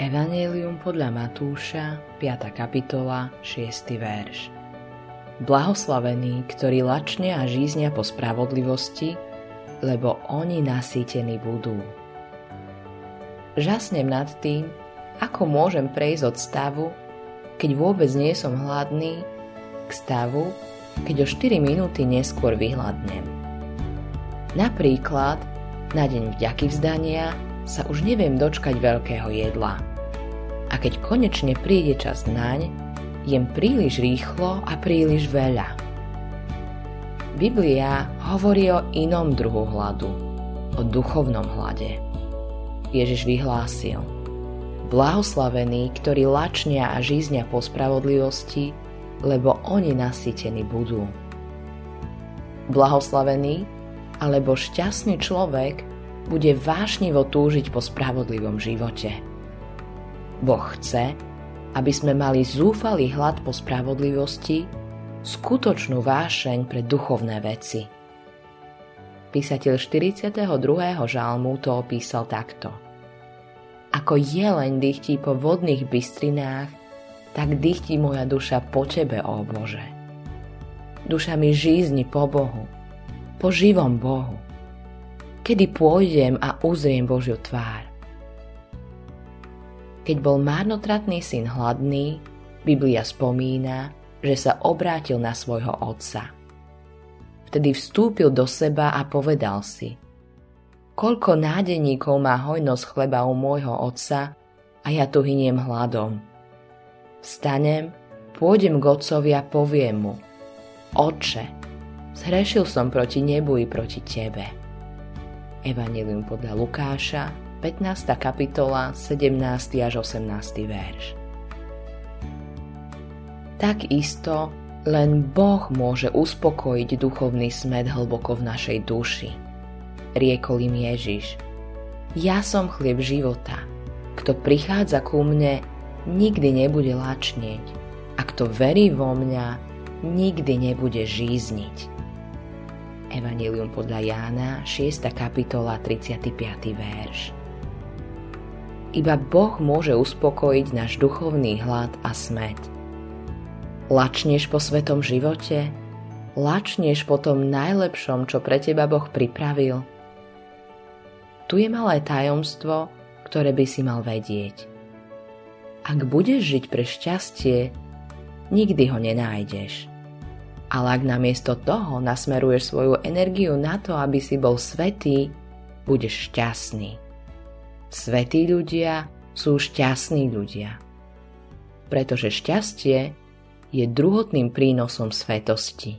Evangelium podľa Matúša, 5. kapitola, 6. verš. Blahoslavení, ktorí lačne a žíznia po spravodlivosti, lebo oni nasýtení budú. Žasnem nad tým, ako môžem prejsť od stavu, keď vôbec nie som hladný, k stavu, keď o 4 minúty neskôr vyhľadnem. Napríklad, na deň vďaky vzdania sa už neviem dočkať veľkého jedla – a keď konečne príde čas naň, jem príliš rýchlo a príliš veľa. Biblia hovorí o inom druhu hladu, o duchovnom hlade. Ježiš vyhlásil Blahoslavení, ktorí lačnia a žíznia po spravodlivosti, lebo oni nasytení budú. Blahoslavený alebo šťastný človek bude vášnivo túžiť po spravodlivom živote. Boh chce, aby sme mali zúfalý hlad po spravodlivosti, skutočnú vášeň pre duchovné veci. Písateľ 42. žalmu to opísal takto. Ako jeleň dychtí po vodných bystrinách, tak dychtí moja duša po Tebe, ó Bože. Duša mi žízni po Bohu, po živom Bohu. Kedy pôjdem a uzriem Božiu tvár? Keď bol márnotratný syn hladný, Biblia spomína, že sa obrátil na svojho otca. Vtedy vstúpil do seba a povedal si Koľko nádeníkov má hojnosť chleba u môjho otca a ja tu hyniem hladom. Vstanem, pôjdem k otcovi a poviem mu Oče, zhrešil som proti nebu i proti tebe. Evangelium podľa Lukáša, 15. kapitola, 17. až 18. verš. Takisto len Boh môže uspokojiť duchovný smet hlboko v našej duši. Riekol im Ježiš. Ja som chlieb života. Kto prichádza ku mne, nikdy nebude lačnieť. A kto verí vo mňa, nikdy nebude žízniť. Evangelium podľa Jána, 6. kapitola, 35. verš. Iba Boh môže uspokojiť náš duchovný hlad a smet. Lačneš po svetom živote? Lačneš po tom najlepšom, čo pre teba Boh pripravil? Tu je malé tajomstvo, ktoré by si mal vedieť. Ak budeš žiť pre šťastie, nikdy ho nenájdeš. Ale ak namiesto toho nasmeruješ svoju energiu na to, aby si bol svetý, budeš šťastný. Svetí ľudia sú šťastní ľudia. Pretože šťastie je druhotným prínosom svetosti.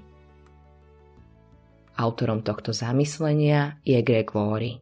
Autorom tohto zamyslenia je Greg Laurie.